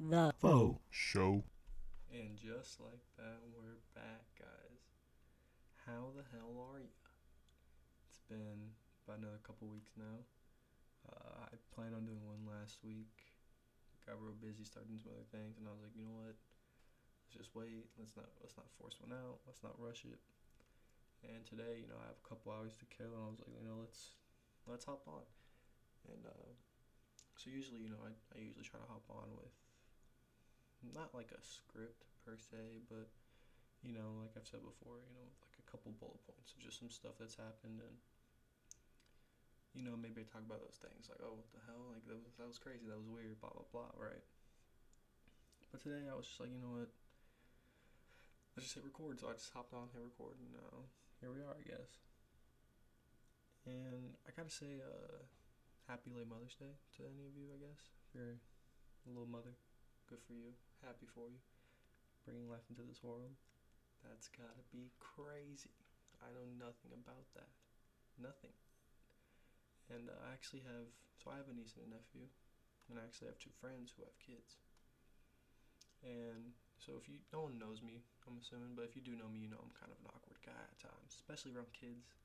the Faux Show. And just like that, we're back, guys. How the hell are you? It's been about another couple weeks now. Uh, I planned on doing one last week. Got real busy, starting some other things, and I was like, you know what? Let's just wait. Let's not let's not force one out. Let's not rush it. And today, you know, I have a couple hours to kill, and I was like, you know, let's let's hop on. And uh, so usually, you know, I I usually try to hop on with not like a script per se, but you know, like I've said before, you know, like a couple bullet points just some stuff that's happened and you know, maybe I talk about those things like, oh, what the hell, like that was that was crazy, that was weird, blah blah blah, right? But today I was just like, you know what? Let's just hit record. So I just hopped on, hit record, and now here we are, I guess. And I gotta say, uh, happy late Mother's Day to any of you, I guess. If you're a little mother, good for you, happy for you, bringing life into this world. That's gotta be crazy. I know nothing about that, nothing. And uh, I actually have, so I have a niece and a nephew, and I actually have two friends who have kids. And so if you, no one knows me, I'm assuming, but if you do know me, you know I'm kind of an awkward guy at times, especially around kids.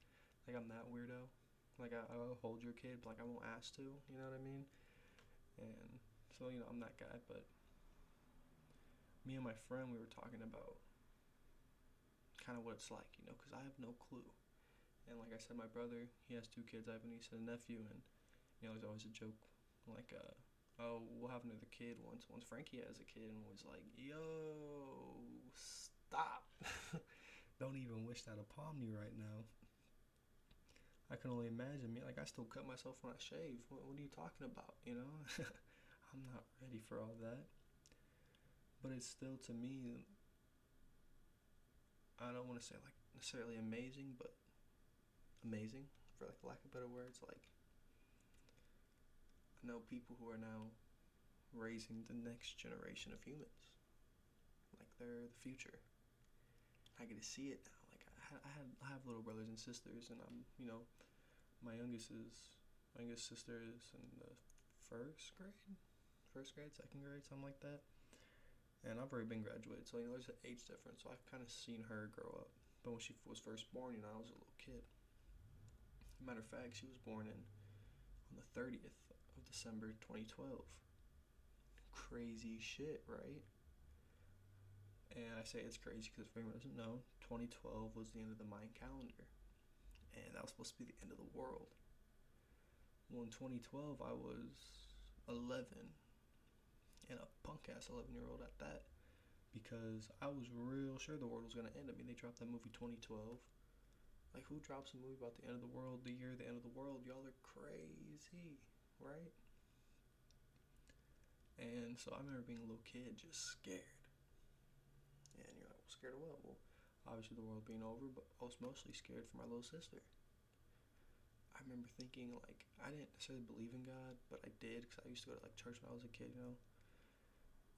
Like I'm that weirdo. Like I, I'll hold your kid, but like I won't ask to. You know what I mean? And so you know I'm that guy. But me and my friend, we were talking about kind of what it's like, you know, because I have no clue. And like I said, my brother, he has two kids. I have a niece and a nephew, and you know, there's always a joke like, uh, "Oh, we'll have another kid once." Once Frankie has a kid, and was like, "Yo, stop! Don't even wish that upon me right now." I can only imagine me. Like I still cut myself when I shave. What, what are you talking about? You know, I'm not ready for all that. But it's still to me. I don't want to say like necessarily amazing, but amazing for like lack of better words. Like I know people who are now raising the next generation of humans. Like they're the future. I get to see it now. Like I had, I have little brothers and sisters, and I'm, you know, my youngest is, my youngest sister is in the first grade, first grade, second grade, something like that. And I've already been graduated, so you know, there's an age difference. So I've kind of seen her grow up. But when she was first born, you know, I was a little kid. Matter of fact, she was born in on the 30th of December 2012. Crazy shit, right? And I say it's crazy because if anyone doesn't know, 2012 was the end of the Mayan calendar. And that was supposed to be the end of the world. Well, in 2012, I was 11. And a punk ass 11 year old at that. Because I was real sure the world was going to end. I mean, they dropped that movie 2012. Like, who drops a movie about the end of the world, the year the end of the world? Y'all are crazy, right? And so I remember being a little kid just scared. And you're like, well, scared of what? Well, obviously the world being over, but I was mostly scared for my little sister. I remember thinking, like, I didn't necessarily believe in God, but I did because I used to go to, like, church when I was a kid, you know?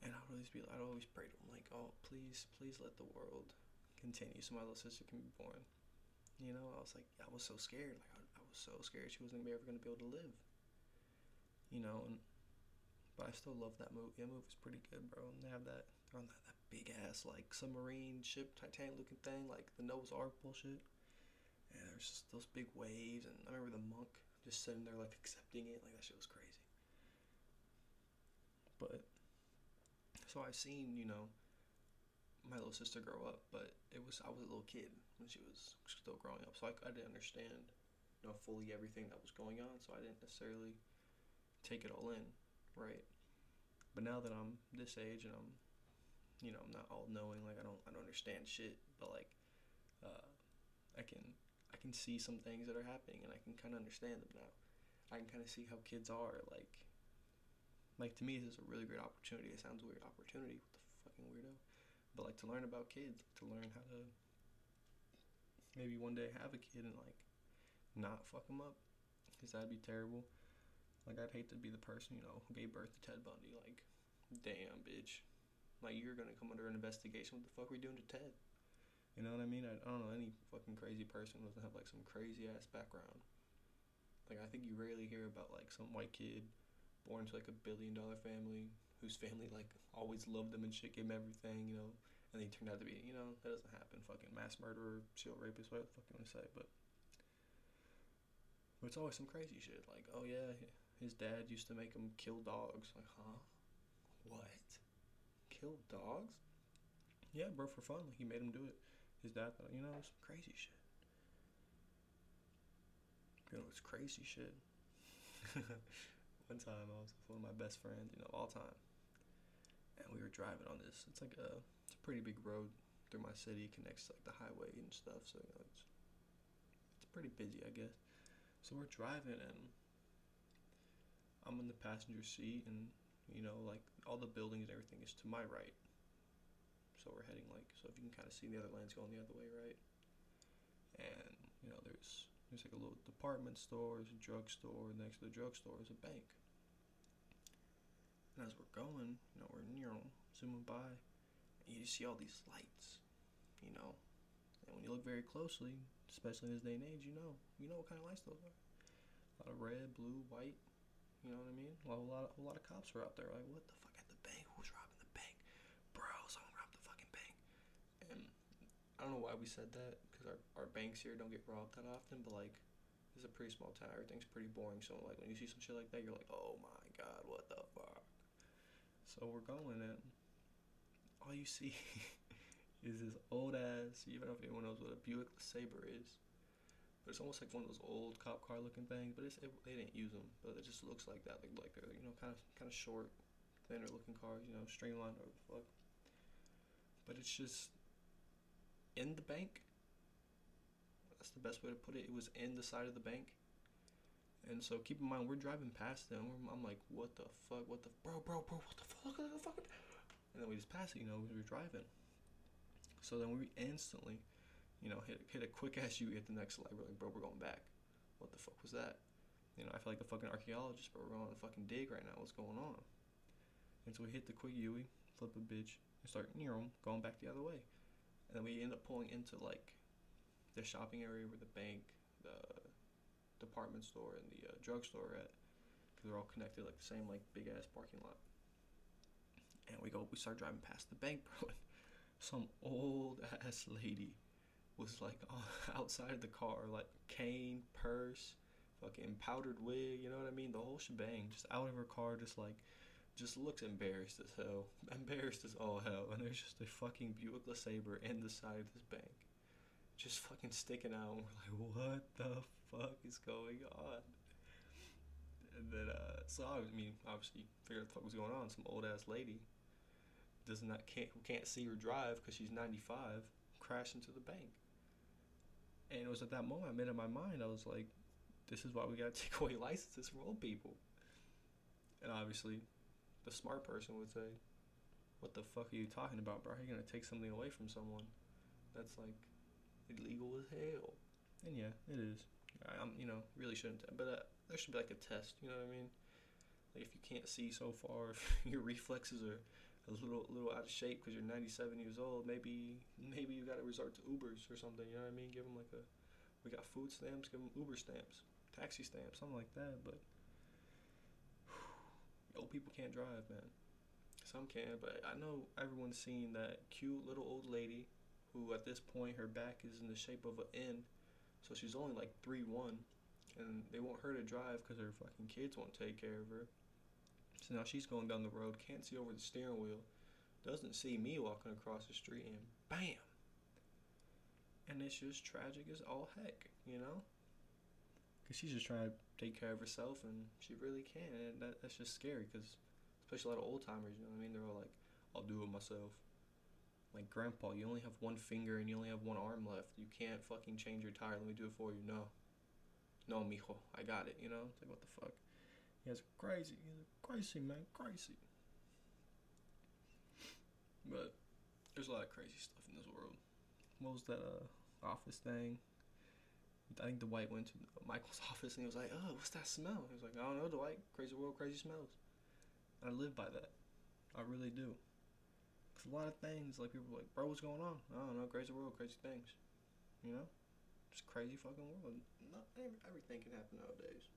And I would always be, I'd always pray to him, like, oh, please, please let the world continue so my little sister can be born. You know, I was like, I was so scared. Like, I, I was so scared she wasn't ever to be able to live. You know, and but I still love that movie. That movie's pretty good, bro. And they have that on that, that big ass like submarine ship, Titanic looking thing, like the Noah's Ark bullshit. And there's just those big waves, and I remember the monk just sitting there like accepting it, like that shit was crazy. But so I've seen, you know, my little sister grow up, but it was I was a little kid when she was still growing up, so I, I didn't understand, you know, fully everything that was going on. So I didn't necessarily take it all in, right? But now that I'm this age and I'm, you know, I'm not all knowing, like I don't I don't understand shit, but like, uh, I can I can see some things that are happening and I can kind of understand them now. I can kind of see how kids are like. Like to me, this is a really great opportunity. It sounds weird, opportunity. What the fucking weirdo but like to learn about kids, to learn how to maybe one day have a kid and like not fuck them up, because that'd be terrible. Like I'd hate to be the person you know who gave birth to Ted Bundy. Like, damn, bitch, like you're gonna come under an investigation. What the fuck are we doing to Ted? You know what I mean? I, I don't know any fucking crazy person doesn't have like some crazy ass background. Like I think you rarely hear about like some white kid born to like a billion dollar family whose family like always loved them and shit, gave them everything, you know, and they turned out to be, you know, that doesn't happen. Fucking mass murderer, serial rapist, whatever the fuck you want to say, but. But it's always some crazy shit. Like, oh yeah, his dad used to make him kill dogs. Like, huh? What? Kill dogs? Yeah, bro, for fun. Like, he made him do it. His dad, you know, some crazy shit. You know, it's crazy shit. one time I was with one of my best friends, you know, all time, and we were driving on this. It's like a, it's a pretty big road through my city. It connects like the highway and stuff, so you know, it's it's pretty busy, I guess. So we're driving, and I'm in the passenger seat, and you know, like all the buildings and everything is to my right. So we're heading like, so if you can kind of see the other lanes going the other way, right? And you know, there's there's like a little department store, there's a drugstore, next to the drugstore is a bank. And as we're going, you know, we're you know zooming by, and you just see all these lights, you know. And when you look very closely, especially in this day and age, you know, you know what kind of lights those are. A lot of red, blue, white. You know what I mean? Well, a lot of a lot of cops are out there. Like, what the bank? Who's robbing the bank? Bro, someone robbed the fucking bank. And I don't know why we said that because our, our banks here don't get robbed that often, but like it's a pretty small town. Everything's pretty boring. So like when you see some shit like that, you're like, oh my god, what the fuck? So we're going and all you see is this old ass. Know if anyone knows what a Buick Saber is, but it's almost like one of those old cop car looking things. But it's it, they didn't use them, but it just looks like that. Like like they're you know kind of kind of short, thinner looking cars. You know streamlined or the fuck. But it's just in the bank that's the best way to put it. It was in the side of the bank. And so keep in mind, we're driving past them. I'm like, what the fuck? What the bro, bro, bro? What the fuck? What the fuck? And then we just pass it. You know, we were driving. So then we instantly, you know, hit hit a quick ass U at the next light. We're like, bro, we're going back. What the fuck was that? You know, I feel like a fucking archaeologist, but we're going on a fucking dig right now. What's going on? And so we hit the quick Yui, flip a bitch, and start, you know, going back the other way. And then we end up pulling into like the shopping area where the bank, the department store, and the uh, drugstore at, because they're all connected like the same like big ass parking lot. And we go, we start driving past the bank, bro. Some old ass lady was like outside of the car, like cane, purse, fucking powdered wig, you know what I mean? The whole shebang, just out of her car, just like, just looks embarrassed as hell. Embarrassed as all hell. And there's just a fucking Buick LeSabre in the side of this bank just fucking sticking out. And we're like, what the fuck is going on? And then, uh, so I mean, obviously, figured out what was going on. Some old ass lady does not can't who can't see or drive because she's 95 crashed into the bank. And it was at that moment I made up my mind. I was like, this is why we gotta take away licenses from old people. And obviously, the smart person would say, "What the fuck are you talking about, bro? How are you gonna take something away from someone that's like illegal as hell. And yeah, it is. I'm, you know, really shouldn't. But uh, there should be like a test. You know what I mean? Like if you can't see so far, if your reflexes are a little little out of shape because you're 97 years old, maybe maybe you got to resort to Ubers or something. You know what I mean? Give them like a, we got food stamps. Give them Uber stamps, taxi stamps, something like that. But old people can't drive, man. Some can, but I know everyone's seen that cute little old lady who at this point her back is in the shape of an N, so she's only like three one, and they want her to drive because her fucking kids won't take care of her. So now she's going down the road, can't see over the steering wheel, doesn't see me walking across the street, and bam. And it's just tragic as all heck, you know? Because she's just trying to take care of herself, and she really can't. And that, that's just scary, because especially a lot of old timers, you know what I mean? They're all like, I'll do it myself. Like grandpa you only have one finger and you only have one arm left. You can't fucking change your tire. Let me do it for you. No. No mijo. I got it you know? It's like what the fuck? He has crazy. He's crazy man. Crazy. But there's a lot of crazy stuff in this world. What was that uh office thing I think Dwight went to Michael's office and he was like, "Oh, what's that smell?" He was like, "I don't know, Dwight. Crazy world, crazy smells." I live by that. I really do. Cause a lot of things like people are like, "Bro, what's going on?" I don't know. Crazy world, crazy things. You know, just crazy fucking world. Not everything can happen nowadays.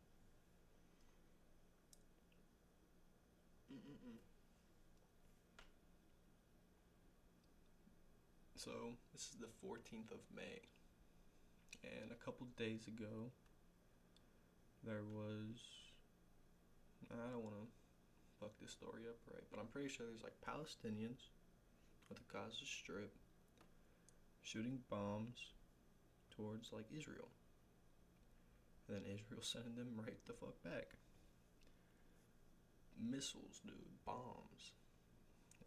Mm-mm-mm. So this is the fourteenth of May and a couple days ago, there was. I don't want to fuck this story up, right? But I'm pretty sure there's like Palestinians at the Gaza Strip shooting bombs towards like Israel. And then Israel sending them right the fuck back. Missiles, dude, bombs.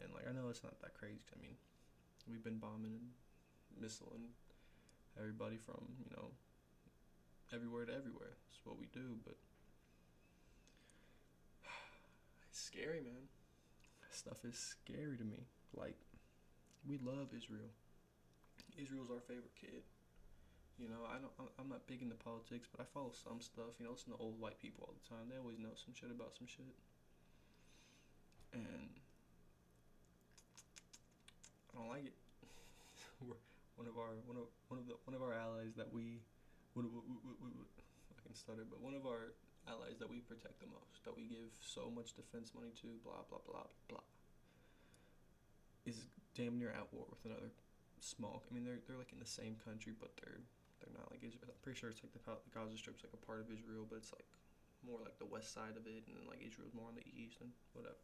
And like I know it's not that crazy. I mean, we've been bombing and missiling everybody from, you know, everywhere to everywhere. That's what we do, but it's scary, man. Stuff is scary to me. Like we love Israel. Israel's our favorite kid. You know, I don't. I'm not big into politics, but I follow some stuff. You know, listen to old white people all the time. They always know some shit about some shit. And I don't like it. one of our one of one of the one of our allies that we would I can stutter, but one of our allies that we protect the most, that we give so much defense money to, blah blah blah blah, is damn near at war with another small. I mean, they're they're like in the same country, but they're they're not like Israel. I'm pretty sure it's like the, the Gaza Strip's like a part of Israel, but it's like more like the west side of it, and then like Israel's more on the east and whatever.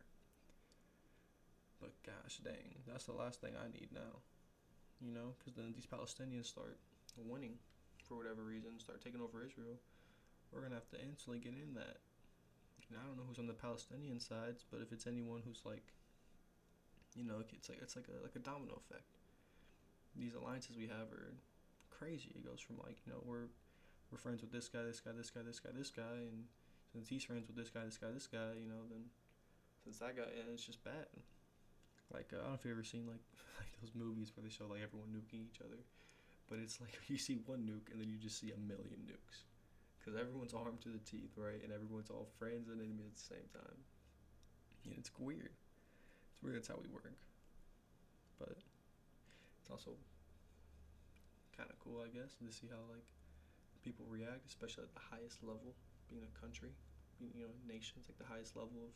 But gosh dang, that's the last thing I need now. You know, because then these Palestinians start winning for whatever reason, start taking over Israel. We're gonna have to instantly get in that. And I don't know who's on the Palestinian sides, but if it's anyone who's like, you know, it's like it's like a like a domino effect. These alliances we have are crazy. It goes from like you know we're we're friends with this guy, this guy, this guy, this guy, this guy, and since he's friends with this guy, this guy, this guy, you know, then since that guy, yeah, it's just bad. Like uh, I don't know if you've ever seen like like those movies where they show like everyone nuking each other, but it's like you see one nuke and then you just see a million nukes, because everyone's armed to the teeth, right, and everyone's all friends and enemies at the same time. And it's weird. It's weird. That's how we work. But it's also kind of cool, I guess, to see how like people react, especially at the highest level, being a country, being you know nations, like the highest level of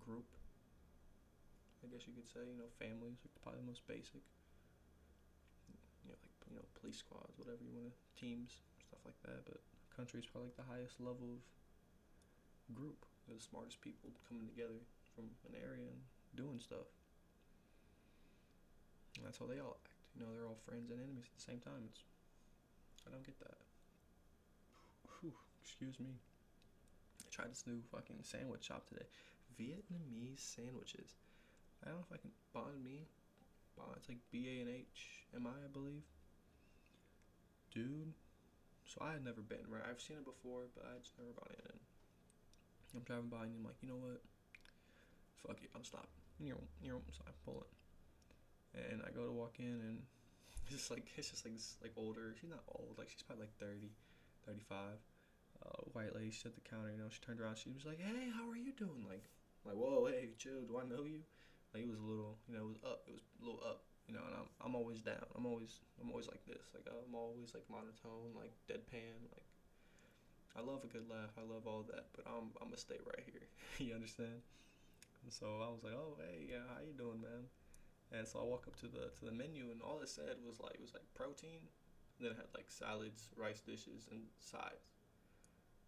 group. I guess you could say, you know, families probably the most basic. You know, like you know, police squads, whatever you want to, teams, stuff like that. But country is probably like the highest level of group. They're the smartest people coming together from an area and doing stuff. And that's how they all act. You know, they're all friends and enemies at the same time. It's I don't get that. Whew, excuse me. I tried this new fucking sandwich shop today. Vietnamese sandwiches. I don't know if I can banh mi. Bond, it's like B A N H M I, I believe. Dude. So I had never been, right? I've seen it before, but I just never gone in. I'm driving by and I'm like, you know what? Fuck it, I'm stopping. You're, you're, so I'm pulling and I go to walk in and it's just like it's just like this like older she's not old like she's probably like 30 35 uh, white lady she's at the counter you know she turned around she was like hey how are you doing like like whoa hey chill do I know you like it was a little you know it was up it was a little up you know and I'm, I'm always down I'm always I'm always like this like I'm always like monotone like deadpan like I love a good laugh I love all that but I'm I'm gonna stay right here you understand and so I was like oh hey yeah how you doing man and so I walk up to the to the menu, and all it said was like it was like protein. And then it had like salads, rice dishes, and sides.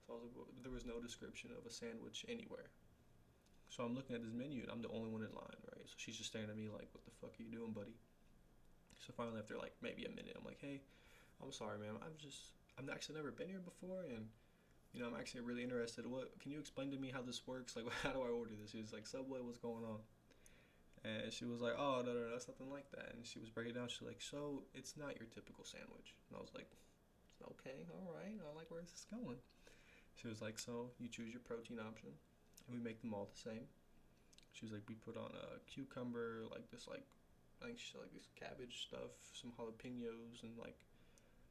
So I was like, well, there was no description of a sandwich anywhere. So I'm looking at this menu, and I'm the only one in line, right? So she's just staring at me like, "What the fuck are you doing, buddy?" So finally, after like maybe a minute, I'm like, "Hey, I'm sorry, ma'am. I've just I've actually never been here before, and you know I'm actually really interested. What can you explain to me how this works? Like, how do I order this?" He was like, "Subway, what's going on?" And she was like, "Oh no, no, no, something like that." And she was breaking down. She's like, "So it's not your typical sandwich." And I was like, "Okay, all right. I like where this is going." She was like, "So you choose your protein option, and we make them all the same." She was like, "We put on a cucumber, like this, like I think she said like this cabbage stuff, some jalapenos, and like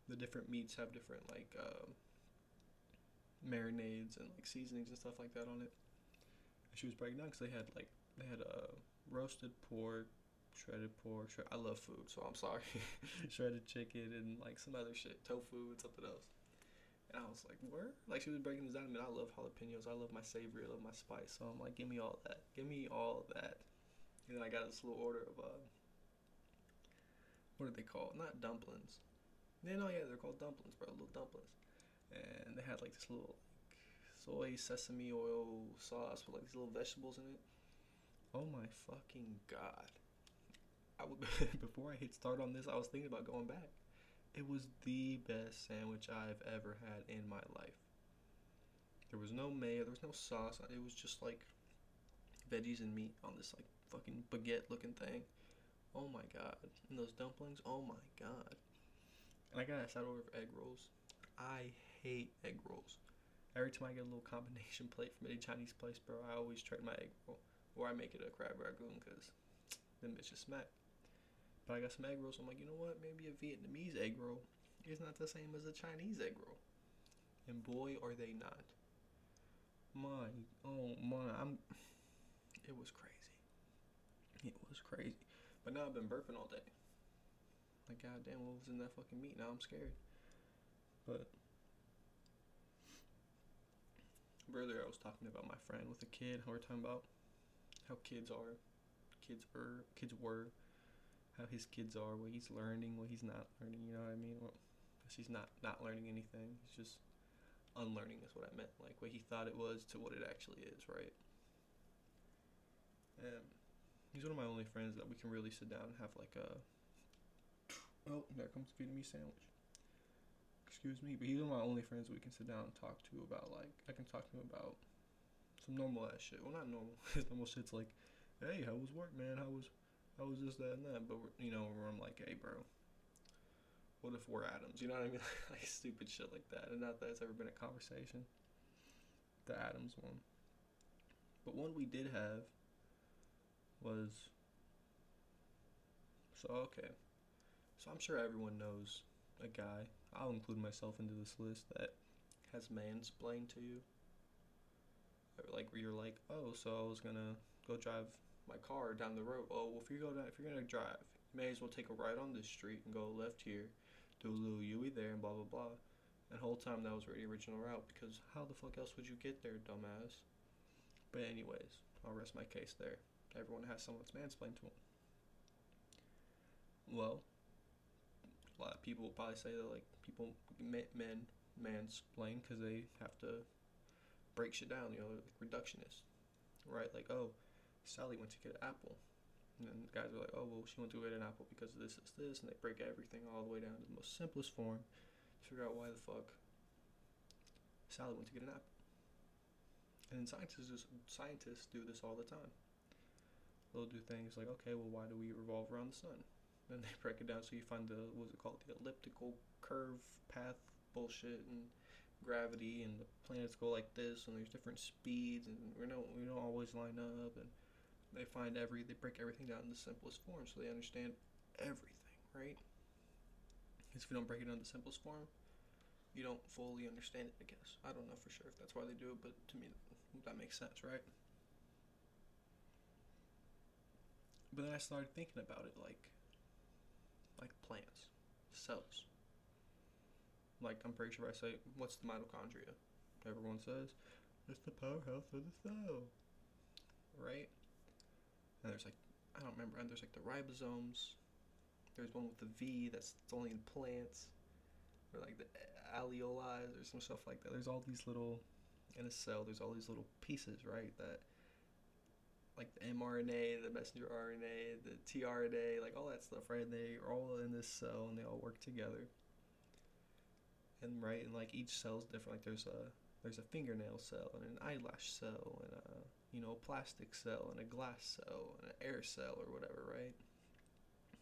the different meats have different like uh, marinades and like seasonings and stuff like that on it." And she was breaking down because they had like they had a uh, roasted pork, shredded pork. Shred- I love food, so I'm sorry. shredded chicken and like some other shit, tofu and something else. And I was like, where? Like she was breaking this down. I mean, I love jalapenos. I love my savory. I love my spice. So I'm like, give me all that. Give me all that. And then I got this little order of uh, what are they called? Not dumplings. Yeah, no, yeah, they're called dumplings, bro. Little dumplings. And they had like this little like, soy sesame oil sauce with like these little vegetables in it. Oh my fucking god! I would before I hit start on this, I was thinking about going back. It was the best sandwich I've ever had in my life. There was no mayo, there was no sauce. It was just like veggies and meat on this like fucking baguette looking thing. Oh my god. And those dumplings, oh my god. And I got a side order of egg rolls. I hate egg rolls. Every time I get a little combination plate from any Chinese place, bro, I always trade my egg roll. Or I make it a crab rangoon because them bitches smack. But I got some egg rolls. I'm like, you know what? Maybe a Vietnamese egg roll is not the same as a Chinese egg roll. And boy, are they not. My, oh my, I'm. It was crazy. It was crazy. But now I've been burping all day. Like, goddamn, what was in that fucking meat? Now I'm scared. But earlier I was talking about my friend with a kid. How we're talking about how kids are, kids were, kids were, how his kids are, what he's learning, what he's not learning. You know what I mean? Well, he's not not learning anything. He's just unlearning is what I meant. Like what he thought it was to what it actually is, right? And he's one of my only friends that we can really sit down and have like a. Oh, there comes the Vietnamese sandwich. Excuse me, but he's one of my only friends we can sit down and talk to about like I can talk to him about some normal ass shit. Well, not normal. His normal shit's like, hey, how was work, man? How was how was just that, and that? But you know, where I'm like, hey, bro, what if we're atoms? You know what I mean? like stupid shit like that. And not that it's ever been a conversation. The atoms one. But one we did have was so okay. So I'm sure everyone knows a guy. I'll include myself into this list that has mansplained to you. Like where you're like, oh, so I was gonna go drive my car down the road. Oh, well, if you go down, if you're gonna drive, you may as well take a right on this street and go left here, do a little U there, and blah blah blah. And whole time that was the original route because how the fuck else would you get there, dumbass? But anyways, I'll rest my case there. Everyone has someone's mansplained to them. Well, a lot of people will probably say that like people men mansplain because they have to break shit down. You know, like reductionist, right? Like, oh, Sally went to get an apple, and then the guys are like, oh, well, she went to get an apple because of this, this, this, and they break everything all the way down to the most simplest form to figure out why the fuck Sally went to get an apple. And then scientists just, scientists do this all the time. They'll do things like, okay, well, why do we revolve around the sun? Then they break it down so you find the what's it called the elliptical curve path bullshit and gravity and the planets go like this and there's different speeds and we don't we don't always line up and they find every they break everything down in the simplest form so they understand everything right because if you don't break it down the simplest form you don't fully understand it i guess i don't know for sure if that's why they do it but to me that makes sense right but then i started thinking about it like like plants, cells. Like I'm pretty sure I say, "What's the mitochondria?" Everyone says, "It's the powerhouse of the cell." And there's like, I don't remember. And there's like the ribosomes. There's one with the V that's only in plants, or like the uh, alveoli or some stuff like that. There's all these little in a cell. There's all these little pieces, right? That like the mRNA, the messenger RNA, the tRNA, like all that stuff, right? They are all in this cell and they all work together. And right, and like each cell is different. Like there's a there's a fingernail cell and an eyelash cell and a you know a plastic cell and a glass cell and an air cell or whatever, right?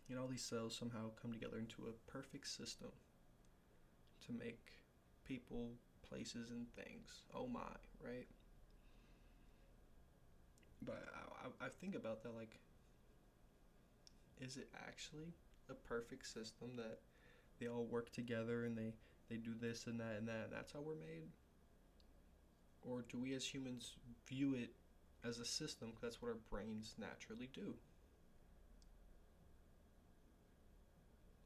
And all these cells somehow come together into a perfect system to make people, places, and things. Oh my, right? But I, I think about that like, is it actually a perfect system that they all work together and they they do this and that and that and that's how we're made? Or do we as humans view it as a system because that's what our brains naturally do?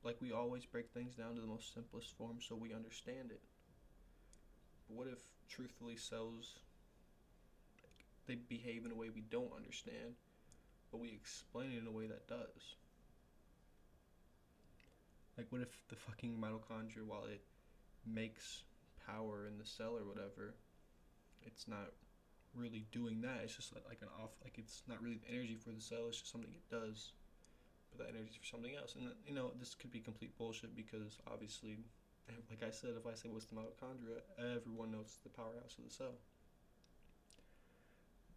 Like we always break things down to the most simplest form so we understand it. But what if truthfully cells they behave in a way we don't understand, but we explain it in a way that does. Like, what if the fucking mitochondria, while it makes power in the cell or whatever, it's not really doing that. It's just like an off, like it's not really the energy for the cell. It's just something it does, but that energy is for something else. And you know, this could be complete bullshit because obviously, like I said, if I say what's the mitochondria, everyone knows the powerhouse of the cell.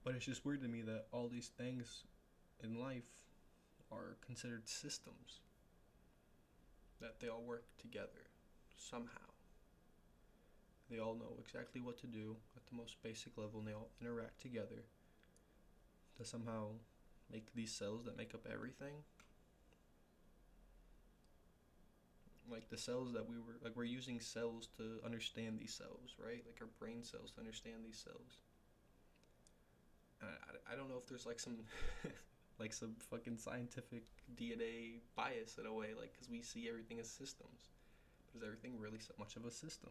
But it's just weird to me that all these things in life are considered systems. That they all work together somehow. They all know exactly what to do at the most basic level and they all interact together to somehow make these cells that make up everything. Like the cells that we were, like, we're using cells to understand these cells, right? Like our brain cells to understand these cells. I, I, don't know if there's like some like some fucking scientific DNA bias in a way, like because we see everything as systems. But is everything really so much of a system?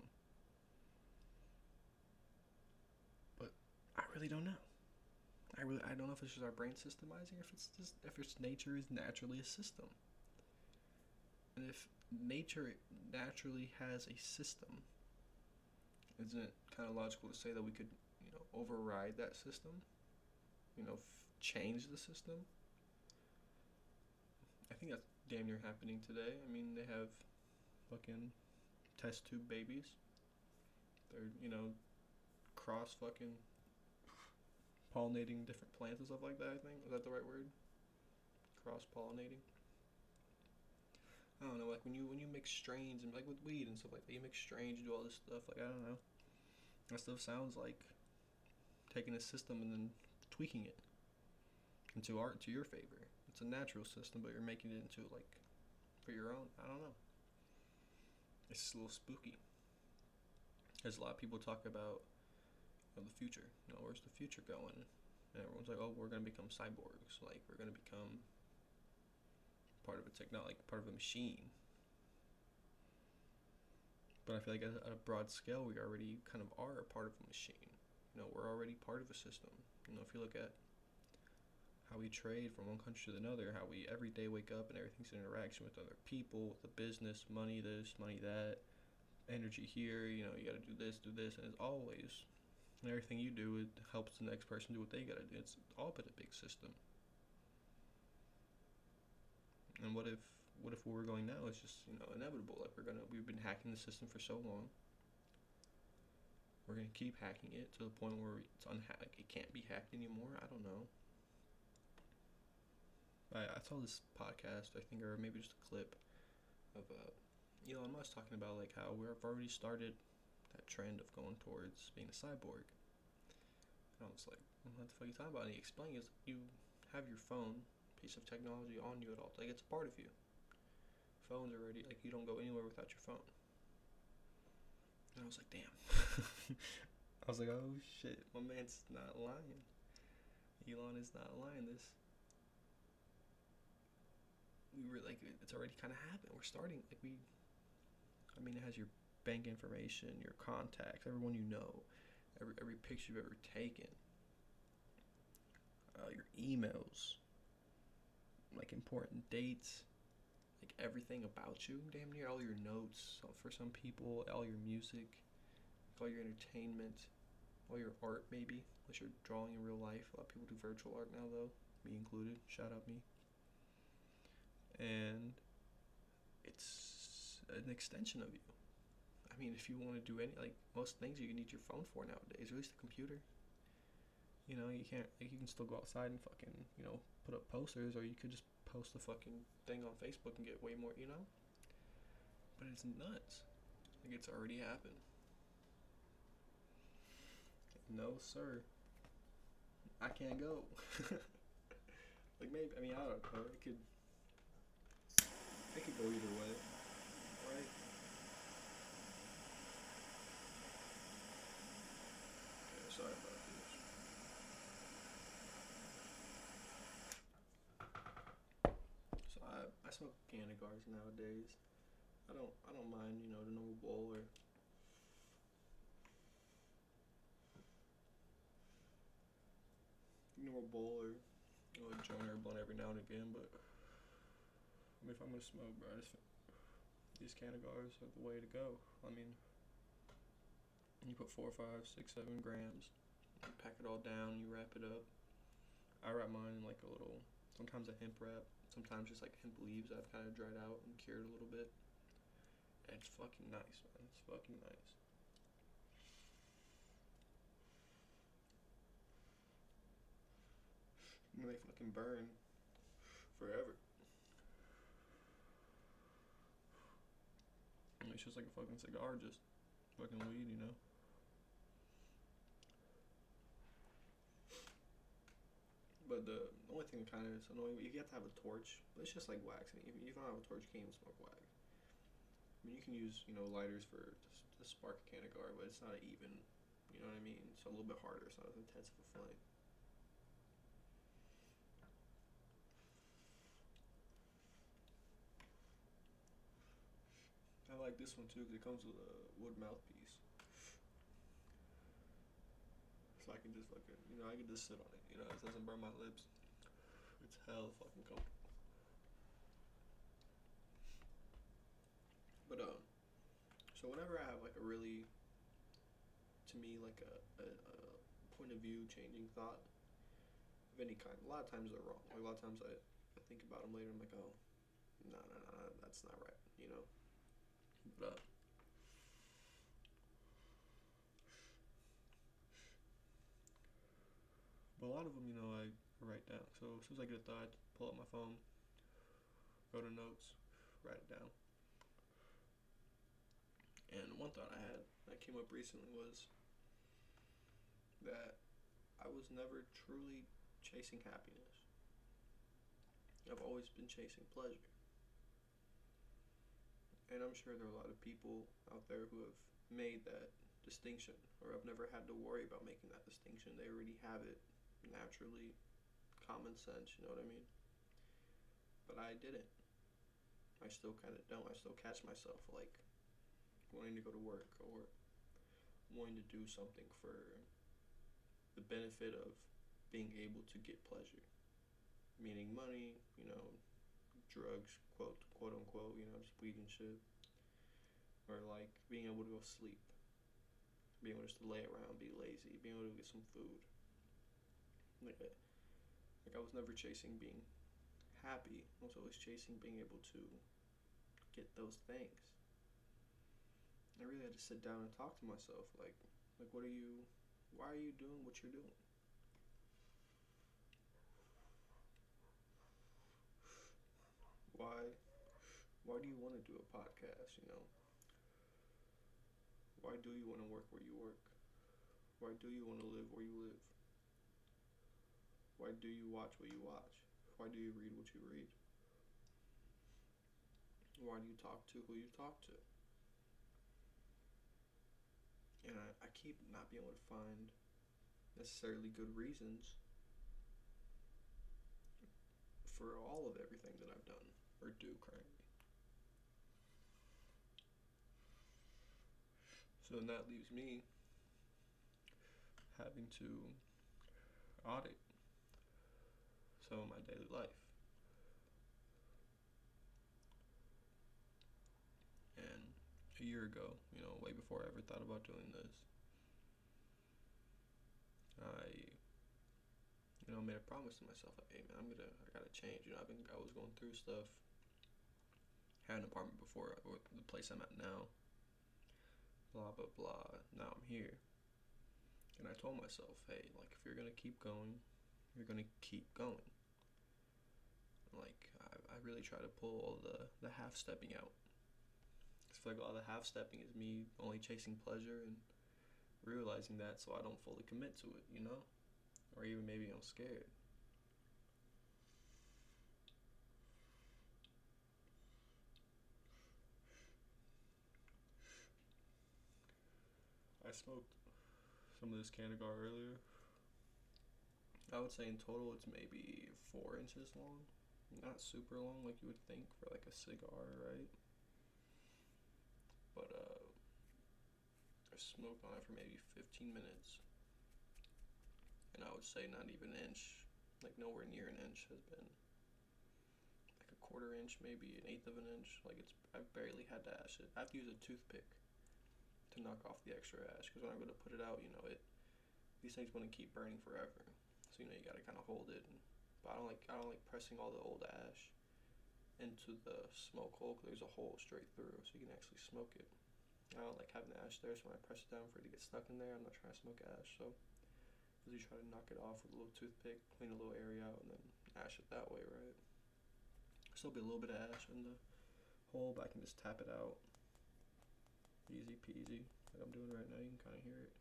I really don't know. I really I don't know if it's just our brain systemizing, if it's just if it's nature is naturally a system. And if nature naturally has a system, isn't it kind of logical to say that we could, you know, override that system? You know, f- change the system? I think that's damn near happening today. I mean, they have fucking test tube babies. They're, you know, cross fucking pollinating different plants and stuff like that, I think. Is that the right word? Cross pollinating. I don't know, like when you when you mix strains and like with weed and stuff like that, you mix strains, you do all this stuff, like I don't know. That stuff sounds like taking a system and then tweaking it into art to your favor. It's a natural system, but you're making it into like for your own. I don't know. It's just a little spooky. There's a lot of people talk about know, the future. You know, where's the future going? And everyone's like, oh, we're gonna become cyborgs. Like we're gonna become part of a technology, like part of a machine. But I feel like at a broad scale, we already kind of are a part of a machine. You know, we're already part of a system. You know, if you look at how we trade from one country to another, how we every day wake up and everything's an interaction with other people, with the business, money this, money that, energy here, you know, you gotta do this, do this, and it's always and everything you do it helps the next person do what they gotta do. It's all but a big system. And what if what if where we're going now is just, you know, inevitable? Like we're gonna we've been hacking the system for so long. We're gonna keep hacking it to the point where it's unha- like it can't be hacked anymore. I don't know. I, I saw this podcast, I think, or maybe just a clip of uh, Elon Musk talking about like how we've already started that trend of going towards being a cyborg. And I was like, what the fuck are you talking about? And he explained is you have your phone piece of technology on you at all. Like it's a part of you. Phone's already like you don't go anywhere without your phone. And I was like, damn. I was like, oh shit, my man's not lying. Elon is not lying. This we were like, it's already kind of happened. We're starting like we. I mean, it has your bank information, your contacts, everyone you know, every every picture you've ever taken, uh, your emails, like important dates, like everything about you, damn near all your notes. For some people, all your music, all your entertainment, all your art, maybe, unless you're drawing in real life. A lot of people do virtual art now, though, me included. Shout out me. And it's an extension of you. I mean, if you want to do any, like most things, you need your phone for nowadays, at least a computer. You know, you can't, like, you can still go outside and fucking, you know, put up posters, or you could just post the fucking thing on Facebook and get way more, you know? But it's nuts. Like it's already happened. No, sir. I can't go. like maybe I mean I don't know. It could it could go either way. Right? Yeah, sorry about this. So I smoke Cannagars nowadays. I don't I don't mind, you know, the normal bowl or normal bowl or you know, a joint or a blunt every now and again, but I mean, if I'm gonna smoke, bro, just these cannagars are the way to go. I mean, you put four, five, six, seven grams, you pack it all down, you wrap it up. I wrap mine in like a little, sometimes a hemp wrap, sometimes just like hemp leaves I've kind of dried out and cured a little bit. And it's fucking nice, man. It's fucking nice. And they fucking burn forever. And It's just like a fucking cigar, just fucking weed, you know. But the only thing that kind of is annoying, you have to have a torch. But it's just like waxing. If you don't have a torch, you can't even smoke wax. I mean, you can use you know lighters for to spark a cannagar, but it's not even. You know what I mean? It's a little bit harder. It's not as intense of a flame. I like this one too because it comes with a wood mouthpiece. So I can just fucking, you know, I can just sit on it. You know, it doesn't burn my lips. It's hell fucking. But um, so whenever I have like a really, to me like a, a, a point of view changing thought of any kind, a lot of times they're wrong. Like a lot of times I, I think about them later. I'm like, oh, no, no, no, no, that's not right. You know. But uh, But a lot of them, you know, I write down. So as soon as I get a thought, pull up my phone, go to notes, write it down. And one thought I had that came up recently was that I was never truly chasing happiness. I've always been chasing pleasure. And I'm sure there are a lot of people out there who have made that distinction or I've never had to worry about making that distinction. They already have it naturally, common sense, you know what I mean? But I didn't. I still kind of don't. I still catch myself like wanting to go to work or wanting to do something for the benefit of being able to get pleasure, meaning money, you know, drugs, quote quote unquote, you know, just weed and shit, or like being able to go sleep, being able to just lay around, be lazy, being able to get some food. Like, I, like I was never chasing being happy. I was always chasing being able to get those things. I really had to sit down and talk to myself. Like, like what are you? Why are you doing what you're doing? Why? Why do you want to do a podcast? You know. Why do you want to work where you work? Why do you want to live where you live? Why do you watch what you watch? Why do you read what you read? Why do you talk to who you talk to? And I, I keep not being able to find necessarily good reasons for all of everything that I've done or do currently. So then that leaves me having to audit some of my daily life. And a year ago, you know, way before I ever thought about doing this, I, you know, made a promise to myself, like, hey man, I'm gonna, I gotta change. You know, I've been, I was going through stuff. Had an apartment before, uh, or the place I'm at now. Blah blah blah. Now I'm here. And I told myself, hey, like if you're gonna keep going, you're gonna keep going. Like I, I really try to pull all the the half stepping out. Feel like all the half stepping is me only chasing pleasure and realizing that, so I don't fully commit to it, you know, or even maybe I'm scared. I smoked some of this Cannagar earlier. I would say in total it's maybe four inches long. Not super long like you would think for like a cigar, right? But uh I smoked on it for maybe 15 minutes. And I would say not even an inch, like nowhere near an inch has been like a quarter inch, maybe an eighth of an inch. Like it's, I've barely had to ash it. I have to use a toothpick to knock off the extra ash because when I go to put it out, you know, it these things want to keep burning forever. So you know you gotta kind of hold it. And, but I don't like I don't like pressing all the old ash into the smoke hole because there's a hole straight through, so you can actually smoke it. I don't like having the ash there, so when I press it down for it to get stuck in there, I'm not trying to smoke ash. So usually try to knock it off with a little toothpick, clean a little area out, and then ash it that way, right? There'll still be a little bit of ash in the hole, but I can just tap it out. Easy peasy, like I'm doing right now. You can kind of hear it.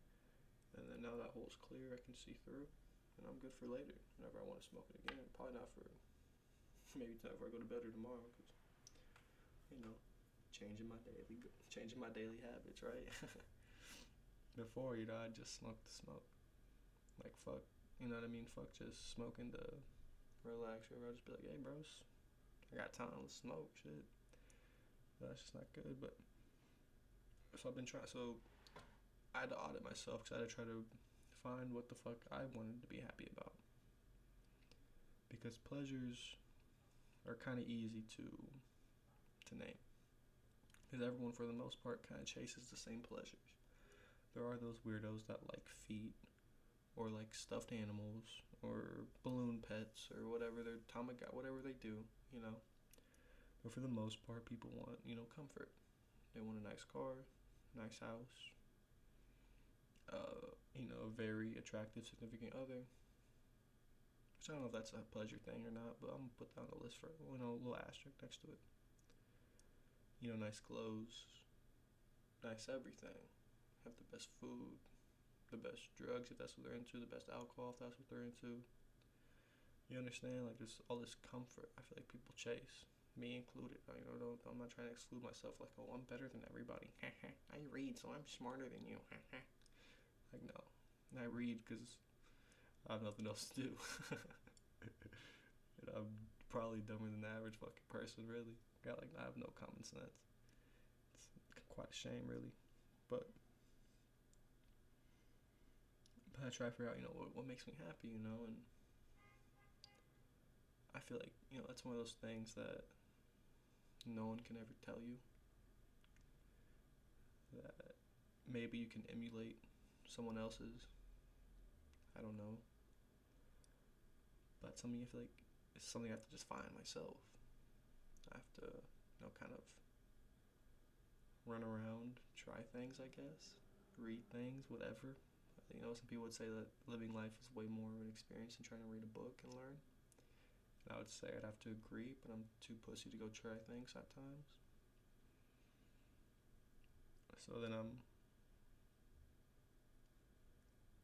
And then now that hole's clear, I can see through, and I'm good for later. Whenever I want to smoke it again, probably not for maybe whenever I go to bed or tomorrow, because you know, changing my daily changing my daily habits, right? Before, you know, I just smoked the smoke. Like fuck, you know what I mean? Fuck just smoking to relax. Or I'll just be like, hey, bros, I got time to smoke. Shit, that's just not good. But so I've been trying. So I had to audit myself because I had to try to find what the fuck I wanted to be happy about. Because pleasures are kind of easy to to name. Because everyone, for the most part, kind of chases the same pleasures. There are those weirdos that like feet, or like stuffed animals, or balloon pets, or whatever their Tamagotchi, whatever they do, you know. But for the most part, people want, you know, comfort. They want a nice car, nice house, uh, you know, a very attractive significant other. Which I don't know if that's a pleasure thing or not, but I'm gonna put that on the list for you know a little asterisk next to it you know, nice clothes, nice everything. Have the best food, the best drugs if that's what they're into, the best alcohol if that's what they're into. You understand? Like there's all this comfort. I feel like people chase, me included. I, don't, I'm not trying to exclude myself. Like, oh, I'm better than everybody. I read, so I'm smarter than you. like no, and I read because I have nothing else to do. and I'm probably dumber than the average fucking person, really. Got like I have no common sense. It's quite a shame, really, but but I try to figure out, you know, what what makes me happy, you know, and I feel like you know that's one of those things that no one can ever tell you. That maybe you can emulate someone else's. I don't know. But something I feel like it's something I have to just find myself. I have to, you know, kind of run around, try things, I guess, read things, whatever. You know, some people would say that living life is way more of an experience than trying to read a book and learn. And I would say I'd have to agree, but I'm too pussy to go try things at times. So then I'm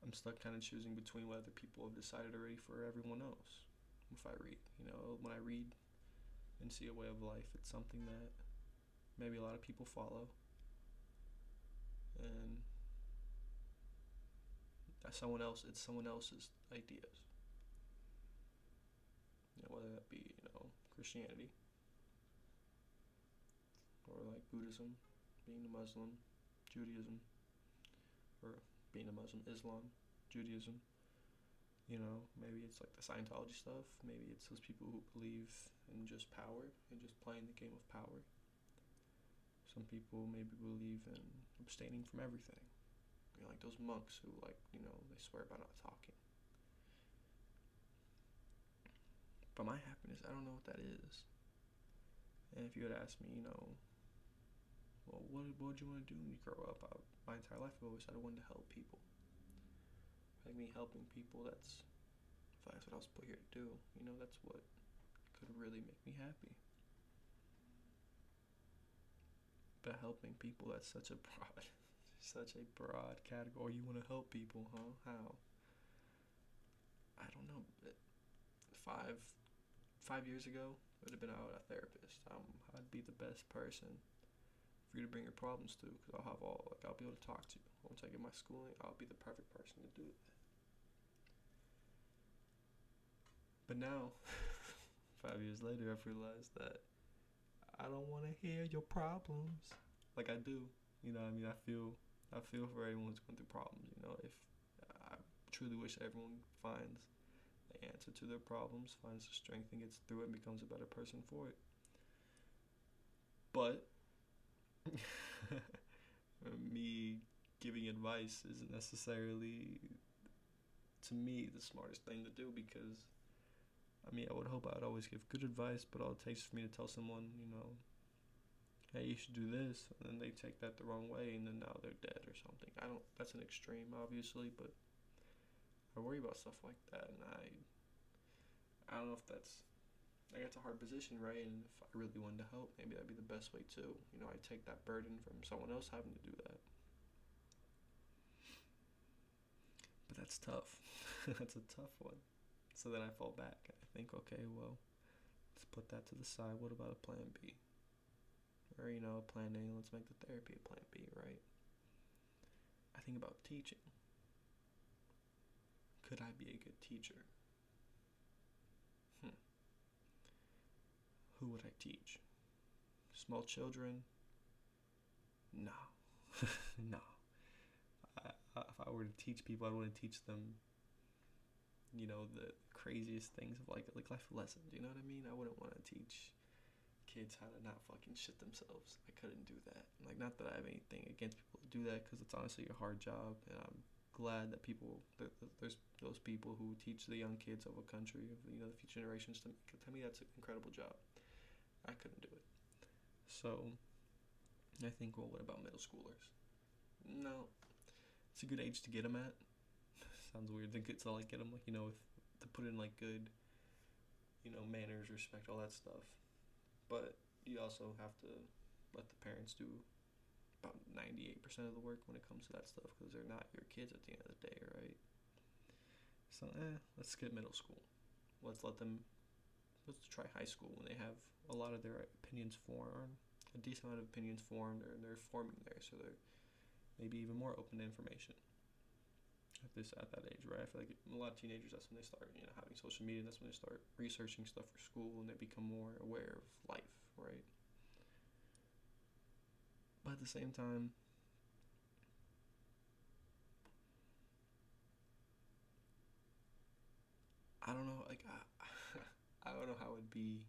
I'm stuck kind of choosing between what other people have decided already for everyone else. If I read, you know, when I read, and see a way of life. It's something that maybe a lot of people follow. And that's someone else it's someone else's ideas. You know, whether that be, you know, Christianity or like Buddhism, being a Muslim, Judaism, or being a Muslim, Islam, Judaism. You know, maybe it's like the Scientology stuff. Maybe it's those people who believe in just power and just playing the game of power. Some people maybe believe in abstaining from everything. You know, like those monks who like, you know, they swear by not talking. But my happiness, I don't know what that is. And if you had asked me, you know, well, what what did you want to do when you grow up? I, my entire life, I've always said I wanted to help people like me helping people that's that's what I was put here to do, you know, that's what could really make me happy. But helping people, that's such a broad, such a broad category. You want to help people, huh? How? I don't know. Five, five years ago, would have been out a therapist. I'd be the best person for you to bring your problems to, because I'll have all like I'll be able to talk to you. Once I get my schooling, I'll be the perfect person to do that. But now, five years later, I've realized that I don't want to hear your problems like I do. You know, I mean, I feel I feel for everyone who's going through problems. You know, if I truly wish everyone finds the answer to their problems, finds the strength and gets through it, and becomes a better person for it. but me giving advice isn't necessarily to me the smartest thing to do because I mean I would hope I'd always give good advice, but all it takes for me to tell someone, you know, hey, you should do this, and then they take that the wrong way, and then now they're dead or something. I don't. That's an extreme, obviously, but I worry about stuff like that, and I. I don't know if that's. I got a hard position, right? And if I really wanted to help, maybe that'd be the best way too. You know, I take that burden from someone else having to do that. But that's tough. that's a tough one. So then I fall back. I think, okay, well, let's put that to the side. What about a plan B? or you know, a plan A, let's make the therapy a plan B, right? I think about teaching. Could I be a good teacher? Hmm. Who would I teach? Small children? No. no. I, if I were to teach people, I'd want to teach them, you know, the craziest things of like like life lessons. You know what I mean? I wouldn't want to teach kids how to not fucking shit themselves. I couldn't do that. Like, not that I have anything against people do that, because it's honestly a hard job, and I'm glad that people that, that there's those people who teach the young kids of a country, of you know, the future generations. To, to me, that's an incredible job. I couldn't do it. So, I think, well, what about middle schoolers? No, it's a good age to get them at. Sounds weird to get to like get them like you know with, to put in like good, you know, manners, respect, all that stuff but you also have to let the parents do about 98% of the work when it comes to that stuff because they're not your kids at the end of the day, right? So, eh, let's skip middle school. Let's let them, let's try high school when they have a lot of their opinions formed, a decent amount of opinions formed, or they're forming there, so they're maybe even more open to information at this at that age, right? I feel like a lot of teenagers that's when they start, you know, having social media. That's when they start researching stuff for school, and they become more aware of life, right? But at the same time, I don't know, like I, I don't know how it would be,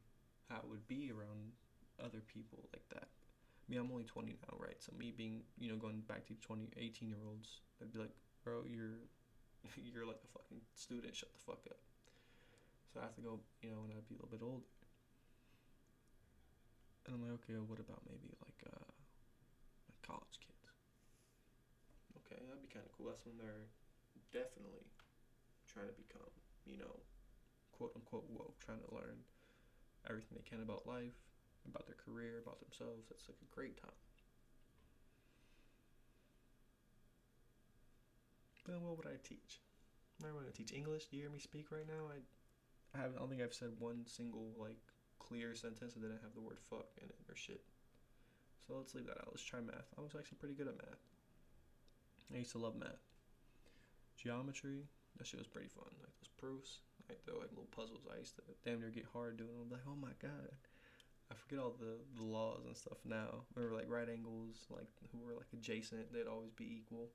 how it would be around other people like that. I mean, I'm only 20 now, right? So me being, you know, going back to 20, 18 year olds, I'd be like, bro, you're you're like a fucking student. Shut the fuck up. So I have to go, you know, when I'd be a little bit older. And I'm like, okay, well, what about maybe like uh, like college kids? Okay, that'd be kind of cool. That's when they're definitely trying to become, you know, quote unquote woke, trying to learn everything they can about life, about their career, about themselves. That's like a great time. Then what would I teach? I want to teach English. Do you hear me speak right now? I, I have I don't think I've said one single like clear sentence that didn't have the word fuck in it or shit. So let's leave that out. Let's try math. I was actually pretty good at math. I used to love math. Geometry, that shit was pretty fun. Like those proofs, like the like little puzzles. I used to damn near get hard doing. I'm like, oh my god. I forget all the, the laws and stuff now. Remember like right angles, like who were like adjacent, they'd always be equal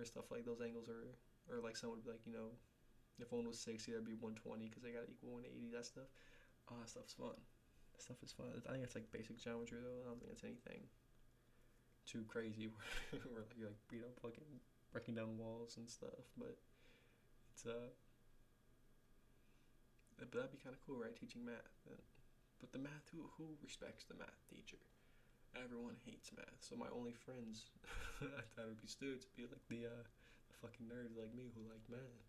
or stuff like those angles are or like someone would be like you know if one was 60 that'd be 120 because they got equal 180 that stuff oh that stuff's fun that stuff is fun i think it's like basic geometry though i don't think it's anything too crazy where, where like, you're like you know fucking breaking down walls and stuff but it's uh but that'd be kind of cool right teaching math but the math who who respects the math teacher everyone hates math. So my only friends I thought would be students would be like the uh, the fucking nerds like me who like math.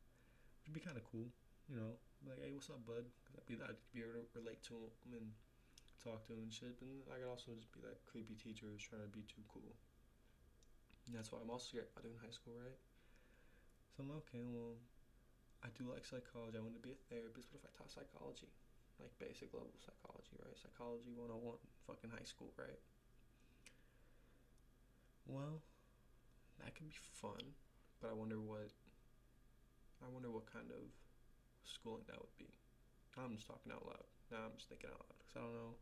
Which would be kind of cool, you know. Like, hey, what's up, bud? Cause I'd be I'd be able to relate to him and talk to him and shit. And I could also just be that creepy teacher who's trying to be too cool. And that's why I'm also scared about doing high school, right? So I'm like, okay, well, I do like psychology. I want to be a therapist. What if I taught psychology? Like basic level psychology, right? Psychology 101, fucking high school, right? Well, that could be fun, but I wonder what I wonder what kind of schooling that would be. I'm just talking out loud. Now I'm just thinking out loud because I don't know.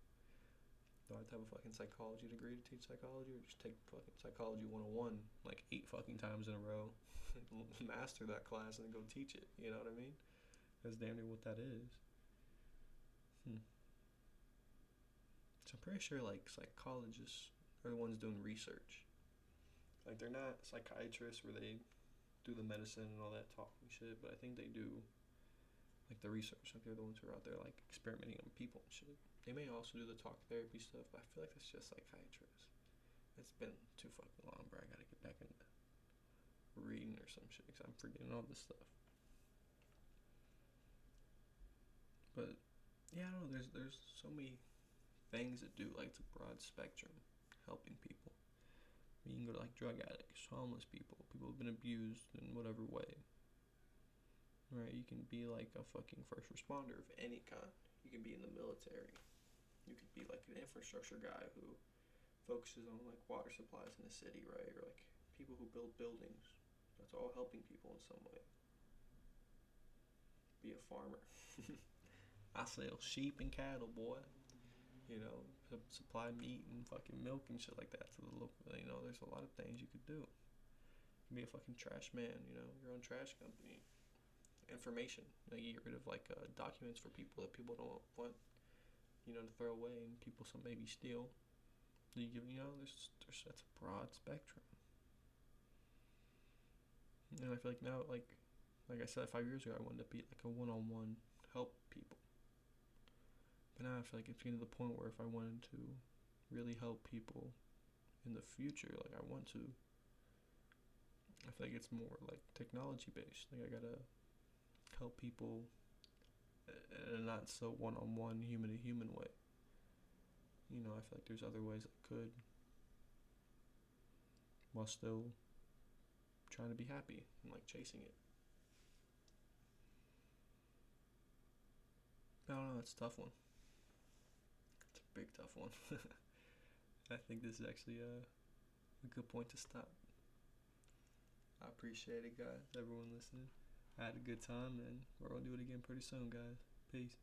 Do I have to have a fucking psychology degree to teach psychology, or just take fucking psychology 101 like eight fucking times in a row, master that class, and then go teach it? You know what I mean? That's damn near what that is. Hmm. So I'm pretty sure like psychologists are the ones doing research. Like they're not psychiatrists where they do the medicine and all that talking shit, but I think they do like the research. Like they're the ones who are out there like experimenting on people and shit. They may also do the talk therapy stuff, but I feel like that's just psychiatrists. It's been too fucking long, bro. I gotta get back into reading or some shit because I'm forgetting all this stuff. But yeah, I don't know. There's there's so many things that do like it's a broad spectrum helping people. You can go to like drug addicts, homeless people, people who've been abused in whatever way. Right? You can be like a fucking first responder of any kind. You can be in the military. You could be like an infrastructure guy who focuses on like water supplies in the city, right? Or like people who build buildings. That's all helping people in some way. Be a farmer. I sell sheep and cattle, boy you know, supply meat and fucking milk and shit like that to the local. You know, there's a lot of things you could do. You can be a fucking trash man. You know, your own trash company. Information. You get rid of like uh, documents for people that people don't want, you know, to throw away and people some maybe steal. You you know, there's there's that's a broad spectrum. And I feel like now, like, like I said five years ago, I wanted to be like a one-on-one help people but now I feel like it's getting to the point where if I wanted to really help people in the future, like I want to, I feel like it's more like technology based. Like I gotta help people in a not so one on one, human to human way. You know, I feel like there's other ways I could while still trying to be happy and like chasing it. I don't know, that's a tough one It's a big tough one. I think this is actually a, a good point to stop. I appreciate it, guys. Everyone listening. I had a good time, and we're gonna do it again pretty soon, guys. Peace.